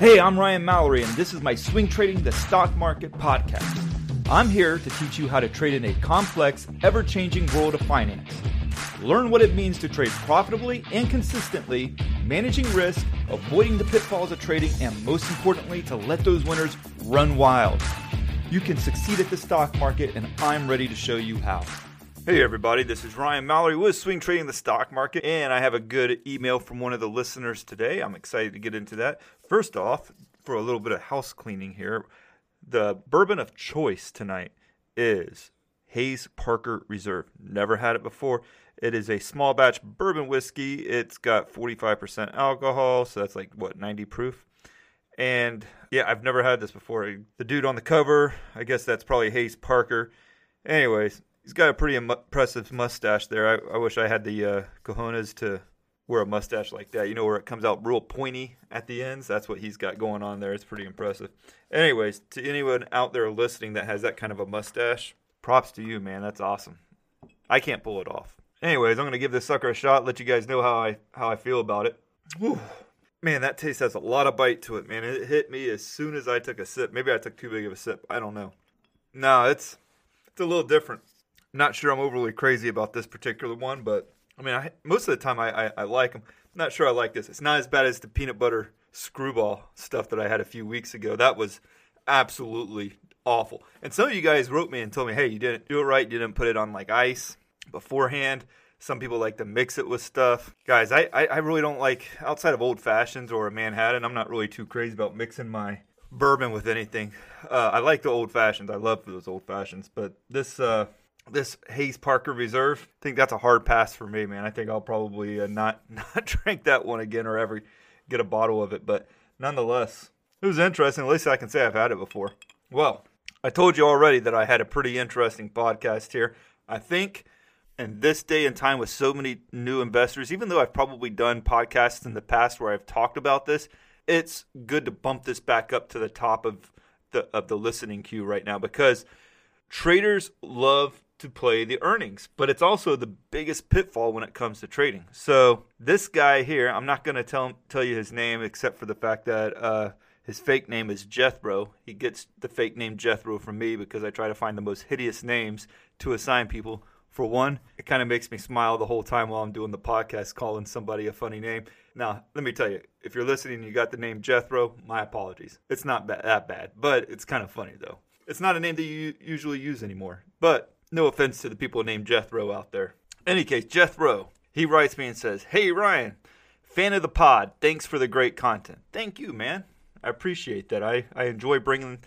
Hey, I'm Ryan Mallory, and this is my Swing Trading the Stock Market podcast. I'm here to teach you how to trade in a complex, ever changing world of finance. Learn what it means to trade profitably and consistently, managing risk, avoiding the pitfalls of trading, and most importantly, to let those winners run wild. You can succeed at the stock market, and I'm ready to show you how. Hey everybody, this is Ryan Mallory with Swing Trading the Stock Market, and I have a good email from one of the listeners today. I'm excited to get into that. First off, for a little bit of house cleaning here, the bourbon of choice tonight is Hayes Parker Reserve. Never had it before. It is a small batch bourbon whiskey. It's got 45% alcohol, so that's like what 90 proof. And yeah, I've never had this before. The dude on the cover, I guess that's probably Hayes Parker. Anyways, he's got a pretty impressive mustache there. I, I wish I had the uh, cojones to wear a mustache like that. You know, where it comes out real pointy at the ends. That's what he's got going on there. It's pretty impressive. Anyways, to anyone out there listening that has that kind of a mustache, props to you, man. That's awesome. I can't pull it off. Anyways, I'm gonna give this sucker a shot. Let you guys know how I how I feel about it. Whew. Man, that taste has a lot of bite to it, man. It hit me as soon as I took a sip. Maybe I took too big of a sip. I don't know. No, it's it's a little different not sure I'm overly crazy about this particular one, but I mean, I, most of the time I, I, I like them. I'm not sure I like this. It's not as bad as the peanut butter screwball stuff that I had a few weeks ago. That was absolutely awful. And some of you guys wrote me and told me, hey, you didn't do it right. You didn't put it on like ice beforehand. Some people like to mix it with stuff. Guys, I, I, I really don't like, outside of old fashions or a Manhattan, I'm not really too crazy about mixing my bourbon with anything. Uh, I like the old fashions. I love those old fashions. But this, uh, this Hayes Parker Reserve. I think that's a hard pass for me, man. I think I'll probably uh, not not drink that one again or ever get a bottle of it. But nonetheless, it was interesting. At least I can say I've had it before. Well, I told you already that I had a pretty interesting podcast here. I think in this day and time with so many new investors, even though I've probably done podcasts in the past where I've talked about this, it's good to bump this back up to the top of the of the listening queue right now because traders love to play the earnings, but it's also the biggest pitfall when it comes to trading. So this guy here, I'm not going to tell tell you his name except for the fact that uh, his fake name is Jethro. He gets the fake name Jethro from me because I try to find the most hideous names to assign people. For one, it kind of makes me smile the whole time while I'm doing the podcast, calling somebody a funny name. Now, let me tell you, if you're listening and you got the name Jethro, my apologies. It's not that bad, but it's kind of funny though. It's not a name that you usually use anymore. But no offense to the people named Jethro out there. Any case, Jethro, he writes me and says, Hey, Ryan, fan of the pod. Thanks for the great content. Thank you, man. I appreciate that. I, I enjoy bringing,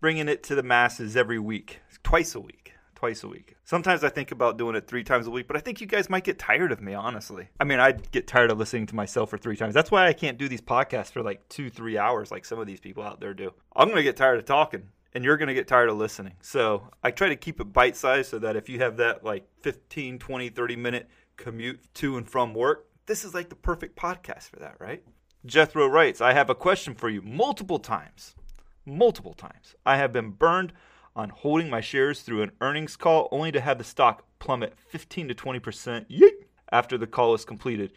bringing it to the masses every week, twice a week. Twice a week. Sometimes I think about doing it three times a week, but I think you guys might get tired of me, honestly. I mean, I'd get tired of listening to myself for three times. That's why I can't do these podcasts for like two, three hours like some of these people out there do. I'm going to get tired of talking and you're going to get tired of listening. So I try to keep it bite sized so that if you have that like 15, 20, 30 minute commute to and from work, this is like the perfect podcast for that, right? Jethro writes, I have a question for you multiple times. Multiple times. I have been burned on holding my shares through an earnings call only to have the stock plummet 15 to 20% after the call is completed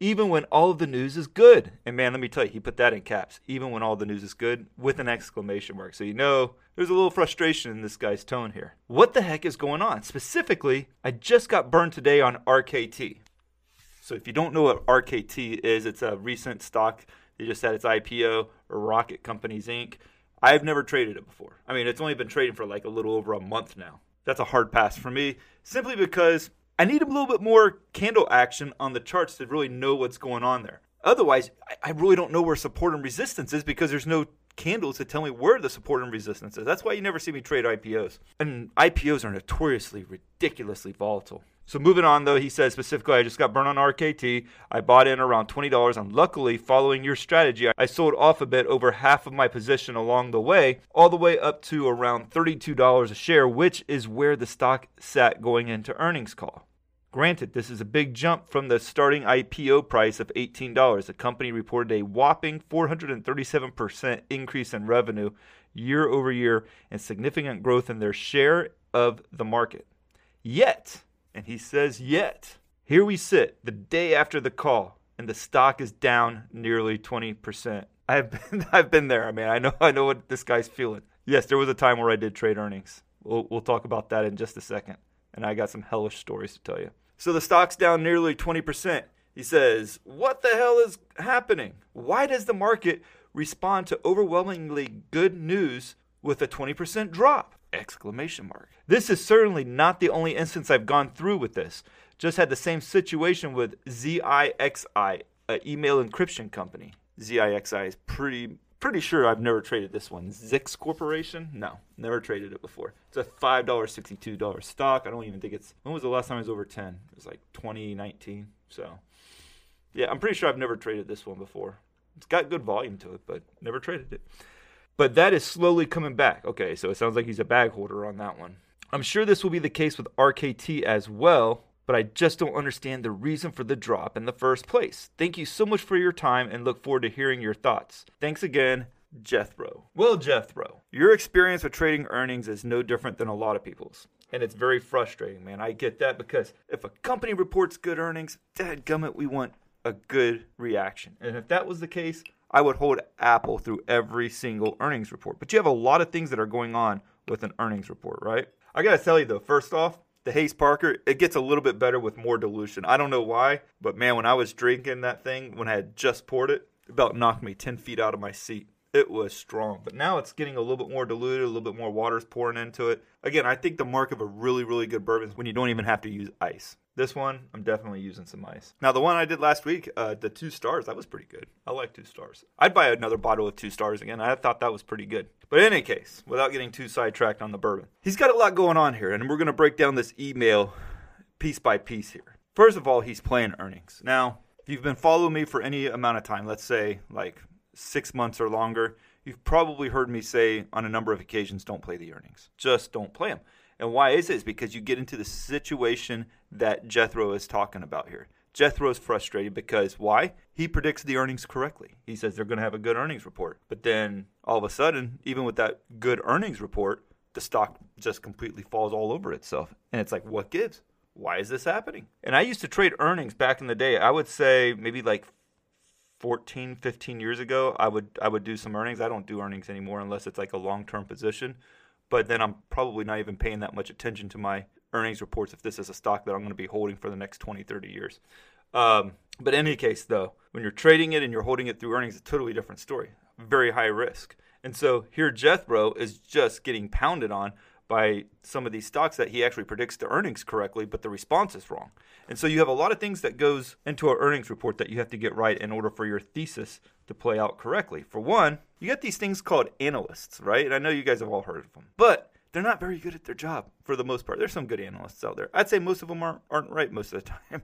even when all of the news is good. And man, let me tell you, he put that in caps, even when all the news is good, with an exclamation mark. So you know there's a little frustration in this guy's tone here. What the heck is going on? Specifically, I just got burned today on RKT. So if you don't know what RKT is, it's a recent stock. They just had its IPO, Rocket Companies Inc. I've never traded it before. I mean, it's only been trading for like a little over a month now. That's a hard pass for me, simply because I need a little bit more candle action on the charts to really know what's going on there. Otherwise, I really don't know where support and resistance is because there's no candles to tell me where the support and resistance is. That's why you never see me trade IPOs. And IPOs are notoriously ridiculously volatile. So moving on though, he says specifically, I just got burned on RKT. I bought in around twenty dollars, and luckily, following your strategy, I sold off a bit over half of my position along the way, all the way up to around thirty-two dollars a share, which is where the stock sat going into earnings call. Granted, this is a big jump from the starting IPO price of $18. The company reported a whopping 437% increase in revenue year over year and significant growth in their share of the market. Yet, and he says yet, here we sit the day after the call and the stock is down nearly 20%. I've been I've been there. I mean, I know I know what this guy's feeling. Yes, there was a time where I did trade earnings. We'll, we'll talk about that in just a second. And I got some hellish stories to tell you. So the stock's down nearly 20%. He says, What the hell is happening? Why does the market respond to overwhelmingly good news with a 20% drop? Exclamation mark. This is certainly not the only instance I've gone through with this. Just had the same situation with ZIXI, an email encryption company. ZIXI is pretty pretty sure I've never traded this one. Zix Corporation? No, never traded it before. It's a five dollar sixty two dollar stock. I don't even think it's. When was the last time it was over ten? It was like twenty nineteen. So, yeah, I'm pretty sure I've never traded this one before. It's got good volume to it, but never traded it. But that is slowly coming back. Okay, so it sounds like he's a bag holder on that one. I'm sure this will be the case with RKT as well, but I just don't understand the reason for the drop in the first place. Thank you so much for your time and look forward to hearing your thoughts. Thanks again, Jethro. Well, Jethro, your experience with trading earnings is no different than a lot of people's. And it's very frustrating, man. I get that because if a company reports good earnings, dadgummit, we want a good reaction. And if that was the case, I would hold Apple through every single earnings report. But you have a lot of things that are going on with an earnings report, right? I gotta tell you though, first off, the Hayes Parker, it gets a little bit better with more dilution. I don't know why, but man, when I was drinking that thing, when I had just poured it, it about knocked me 10 feet out of my seat. It was strong, but now it's getting a little bit more diluted, a little bit more water's pouring into it. Again, I think the mark of a really, really good bourbon is when you don't even have to use ice. This one, I'm definitely using some ice. Now, the one I did last week, uh, the two stars, that was pretty good. I like two stars. I'd buy another bottle of two stars again. I thought that was pretty good. But in any case, without getting too sidetracked on the bourbon, he's got a lot going on here, and we're going to break down this email piece by piece here. First of all, he's playing earnings. Now, if you've been following me for any amount of time, let's say like six months or longer, you've probably heard me say on a number of occasions don't play the earnings. Just don't play them. And why is it? Is because you get into the situation that Jethro is talking about here. Jethro is frustrated because why? He predicts the earnings correctly. He says they're going to have a good earnings report. But then all of a sudden, even with that good earnings report, the stock just completely falls all over itself. And it's like, what gives? Why is this happening? And I used to trade earnings back in the day. I would say maybe like 14, 15 years ago, I would I would do some earnings. I don't do earnings anymore unless it's like a long-term position. But then I'm probably not even paying that much attention to my earnings reports if this is a stock that I'm going to be holding for the next 20, 30 years. Um, but in any case, though, when you're trading it and you're holding it through earnings, it's a totally different story. Very high risk. And so here, Jethro is just getting pounded on by some of these stocks that he actually predicts the earnings correctly, but the response is wrong. And so you have a lot of things that goes into our earnings report that you have to get right in order for your thesis to play out correctly. For one, you got these things called analysts, right? And I know you guys have all heard of them. But they're not very good at their job for the most part. There's some good analysts out there. I'd say most of them aren't, aren't right most of the time.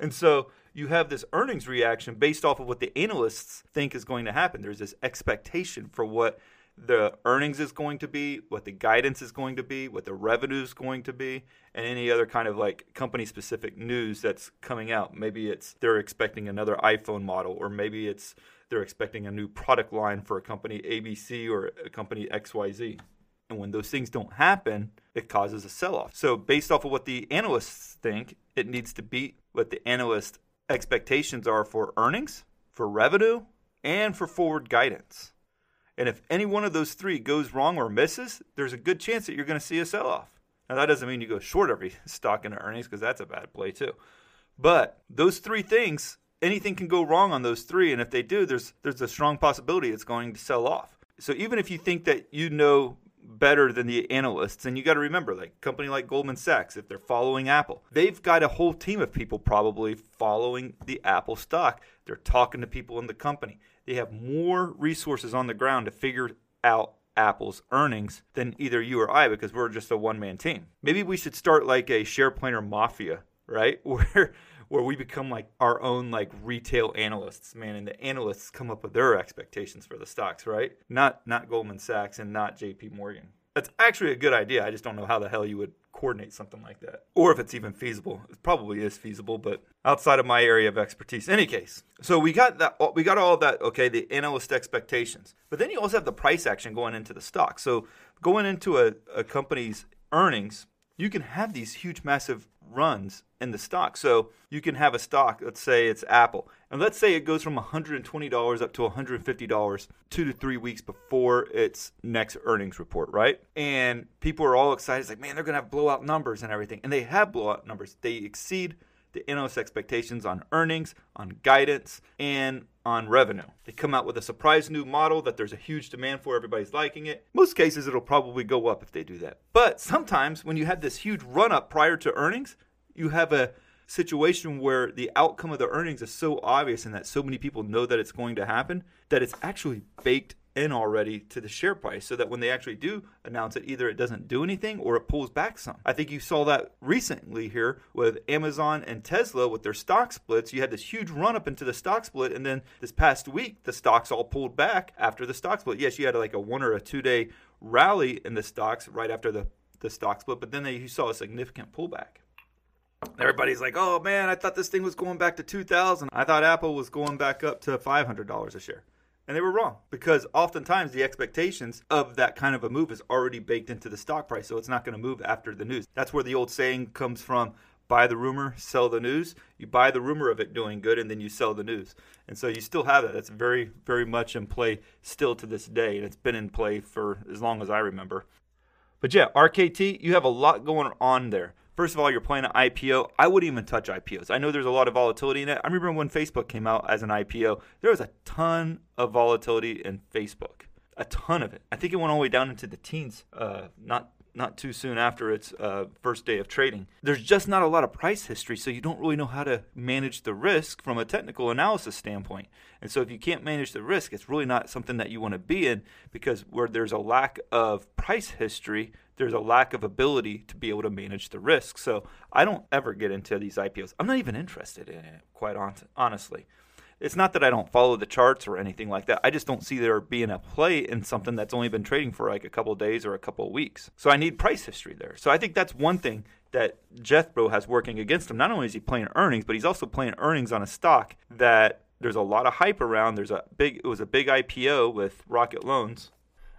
And so you have this earnings reaction based off of what the analysts think is going to happen. There's this expectation for what the earnings is going to be, what the guidance is going to be, what the revenue is going to be, and any other kind of like company specific news that's coming out. Maybe it's they're expecting another iPhone model, or maybe it's they're expecting a new product line for a company ABC or a company XYZ. And when those things don't happen, it causes a sell off. So, based off of what the analysts think, it needs to beat what the analyst expectations are for earnings, for revenue, and for forward guidance. And if any one of those three goes wrong or misses, there's a good chance that you're going to see a sell off. Now, that doesn't mean you go short every stock in earnings because that's a bad play, too. But those three things, anything can go wrong on those three. And if they do, there's, there's a strong possibility it's going to sell off. So even if you think that you know better than the analysts. And you got to remember, like company like Goldman Sachs, if they're following Apple, they've got a whole team of people probably following the Apple stock. They're talking to people in the company. They have more resources on the ground to figure out Apple's earnings than either you or I because we're just a one man team. Maybe we should start like a SharePlanner mafia right? Where where we become like our own like retail analysts, man, and the analysts come up with their expectations for the stocks, right? Not not Goldman Sachs and not JP Morgan. That's actually a good idea. I just don't know how the hell you would coordinate something like that. Or if it's even feasible. It probably is feasible, but outside of my area of expertise. In any case, so we got that we got all that, okay, the analyst expectations. But then you also have the price action going into the stock. So going into a, a company's earnings, you can have these huge massive runs in the stock. So you can have a stock, let's say it's Apple, and let's say it goes from $120 up to $150 two to three weeks before its next earnings report, right? And people are all excited. It's like, man, they're going to have blowout numbers and everything. And they have blowout numbers. They exceed the analyst expectations on earnings, on guidance, and on revenue. They come out with a surprise new model that there's a huge demand for, everybody's liking it. Most cases, it'll probably go up if they do that. But sometimes when you have this huge run up prior to earnings, you have a situation where the outcome of the earnings is so obvious and that so many people know that it's going to happen that it's actually baked in already to the share price so that when they actually do announce it, either it doesn't do anything or it pulls back some. I think you saw that recently here with Amazon and Tesla with their stock splits. You had this huge run up into the stock split, and then this past week, the stocks all pulled back after the stock split. Yes, you had like a one or a two day rally in the stocks right after the, the stock split, but then they, you saw a significant pullback. Everybody's like, "Oh man, I thought this thing was going back to 2000. I thought Apple was going back up to $500 a share." And they were wrong because oftentimes the expectations of that kind of a move is already baked into the stock price, so it's not going to move after the news. That's where the old saying comes from buy the rumor, sell the news. You buy the rumor of it doing good, and then you sell the news. And so you still have that. That's very, very much in play still to this day, and it's been in play for as long as I remember. But yeah, RKT, you have a lot going on there. First of all, you're playing an IPO. I wouldn't even touch IPOs. I know there's a lot of volatility in it. I remember when Facebook came out as an IPO, there was a ton of volatility in Facebook. A ton of it. I think it went all the way down into the teens, uh, not not too soon after its uh, first day of trading. There's just not a lot of price history, so you don't really know how to manage the risk from a technical analysis standpoint. And so, if you can't manage the risk, it's really not something that you want to be in because where there's a lack of price history, there's a lack of ability to be able to manage the risk. So, I don't ever get into these IPOs. I'm not even interested in it, quite honestly it's not that I don't follow the charts or anything like that. I just don't see there being a play in something that's only been trading for like a couple days or a couple weeks. So I need price history there. So I think that's one thing that Jethro has working against him. Not only is he playing earnings, but he's also playing earnings on a stock that there's a lot of hype around. There's a big it was a big IPO with Rocket Loans.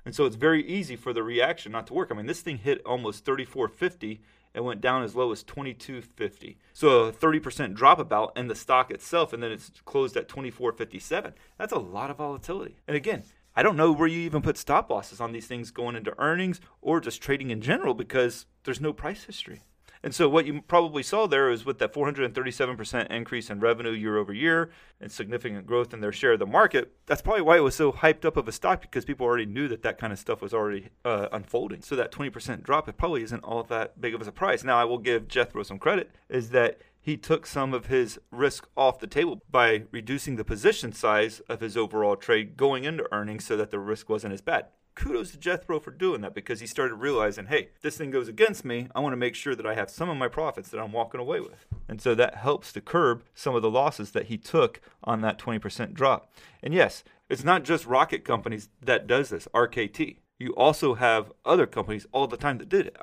And so it's very easy for the reaction not to work. I mean, this thing hit almost 3450 and went down as low as 22.50. So a 30% drop about in the stock itself, and then it's closed at 24.57. That's a lot of volatility. And again, I don't know where you even put stop losses on these things going into earnings or just trading in general because there's no price history. And so what you probably saw there is with that 437% increase in revenue year over year and significant growth in their share of the market, that's probably why it was so hyped up of a stock because people already knew that that kind of stuff was already uh, unfolding. So that 20% drop, it probably isn't all that big of a surprise. Now, I will give Jethro some credit, is that he took some of his risk off the table by reducing the position size of his overall trade going into earnings so that the risk wasn't as bad kudos to Jethro for doing that because he started realizing, hey, this thing goes against me. I want to make sure that I have some of my profits that I'm walking away with. And so that helps to curb some of the losses that he took on that 20% drop. And yes, it's not just rocket companies that does this, RKT. You also have other companies all the time that did it.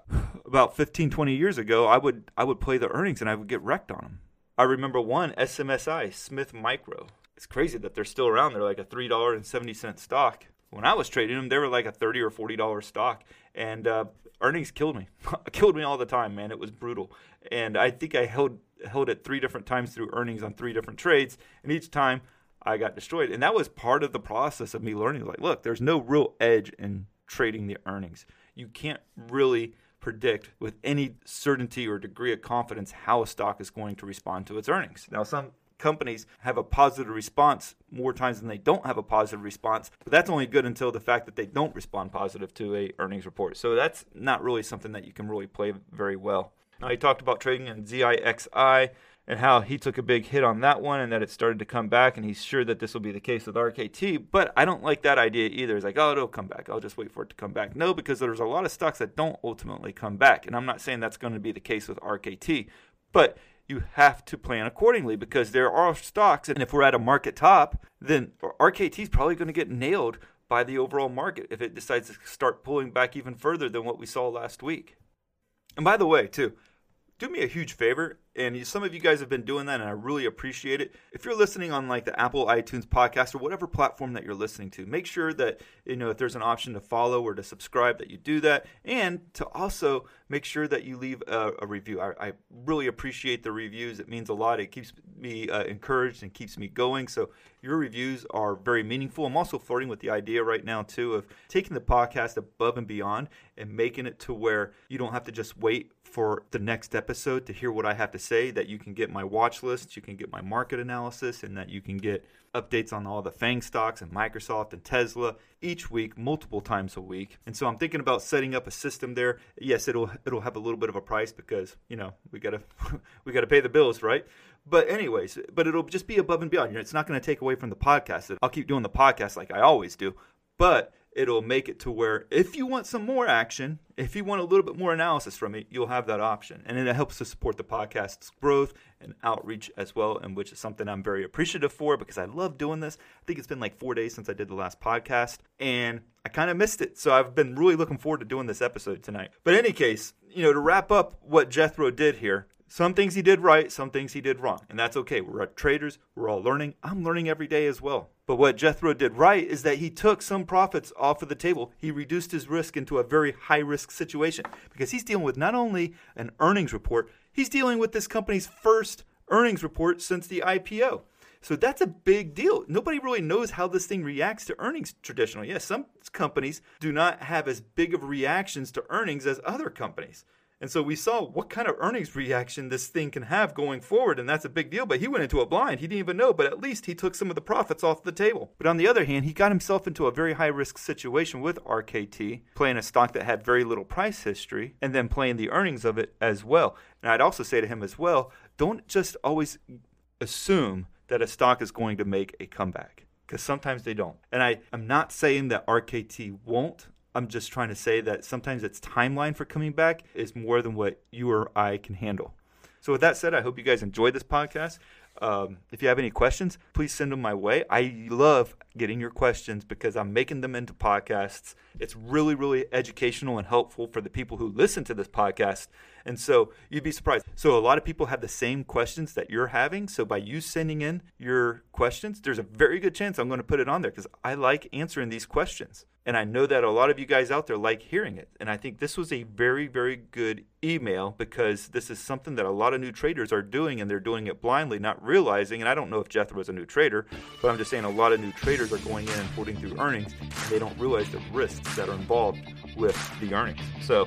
About 15, 20 years ago, I would I would play the earnings and I would get wrecked on them. I remember one SMSI, Smith Micro. It's crazy that they're still around. They're like a $3.70 stock when I was trading them, they were like a thirty or forty dollar stock, and uh, earnings killed me, killed me all the time, man. It was brutal, and I think I held held it three different times through earnings on three different trades, and each time I got destroyed. And that was part of the process of me learning. Like, look, there's no real edge in trading the earnings. You can't really predict with any certainty or degree of confidence how a stock is going to respond to its earnings. Now, some companies have a positive response more times than they don't have a positive response but that's only good until the fact that they don't respond positive to a earnings report. So that's not really something that you can really play very well. Now he talked about trading in zixi and how he took a big hit on that one and that it started to come back and he's sure that this will be the case with rkt but i don't like that idea either. It's like oh it'll come back. I'll just wait for it to come back. No because there's a lot of stocks that don't ultimately come back and i'm not saying that's going to be the case with rkt but you have to plan accordingly because there are stocks, and if we're at a market top, then RKT is probably going to get nailed by the overall market if it decides to start pulling back even further than what we saw last week. And by the way, too, do me a huge favor and some of you guys have been doing that and i really appreciate it. If you're listening on like the apple itunes podcast or whatever platform that you're listening to make sure that you know if there's an option to follow or to subscribe that you do that. And to also make sure that you leave a, a review. I, I, really appreciate the reviews. It means a lot. It keeps me uh, encouraged and keeps me going. So your reviews are very meaningful. I'm also flirting with the idea right now too of taking the podcast above and beyond and making it to where you don't have to just wait for the next episode to hear what I have to say, that you can get my watch list, you can get my market analysis, and that you can get updates on all the FANG stocks and Microsoft and Tesla each week, multiple times a week. And so I'm thinking about setting up a system there. Yes, it'll it'll have a little bit of a price because you know we gotta we gotta pay the bills, right? But anyways, but it'll just be above and beyond. You know, It's not going to take away from the podcast. I'll keep doing the podcast like I always do, but it'll make it to where if you want some more action, if you want a little bit more analysis from me, you'll have that option. And it helps to support the podcast's growth and outreach as well, and which is something I'm very appreciative for because I love doing this. I think it's been like four days since I did the last podcast, and I kind of missed it. So I've been really looking forward to doing this episode tonight. But in any case, you know, to wrap up what Jethro did here, some things he did right, some things he did wrong. And that's okay. We're traders, we're all learning. I'm learning every day as well. But what Jethro did right is that he took some profits off of the table. He reduced his risk into a very high risk situation because he's dealing with not only an earnings report, he's dealing with this company's first earnings report since the IPO. So that's a big deal. Nobody really knows how this thing reacts to earnings traditionally. Yes, some companies do not have as big of reactions to earnings as other companies. And so we saw what kind of earnings reaction this thing can have going forward, and that's a big deal. But he went into a blind. He didn't even know, but at least he took some of the profits off the table. But on the other hand, he got himself into a very high risk situation with RKT, playing a stock that had very little price history, and then playing the earnings of it as well. And I'd also say to him as well don't just always assume that a stock is going to make a comeback because sometimes they don't. And I, I'm not saying that RKT won't. I'm just trying to say that sometimes its timeline for coming back is more than what you or I can handle. So, with that said, I hope you guys enjoyed this podcast. Um, if you have any questions, please send them my way. I love getting your questions because I'm making them into podcasts. It's really, really educational and helpful for the people who listen to this podcast. And so you'd be surprised. So, a lot of people have the same questions that you're having. So, by you sending in your questions, there's a very good chance I'm going to put it on there because I like answering these questions. And I know that a lot of you guys out there like hearing it. And I think this was a very, very good email because this is something that a lot of new traders are doing and they're doing it blindly, not realizing. And I don't know if Jethro was a new trader, but I'm just saying a lot of new traders are going in and putting through earnings and they don't realize the risks that are involved with the earnings. So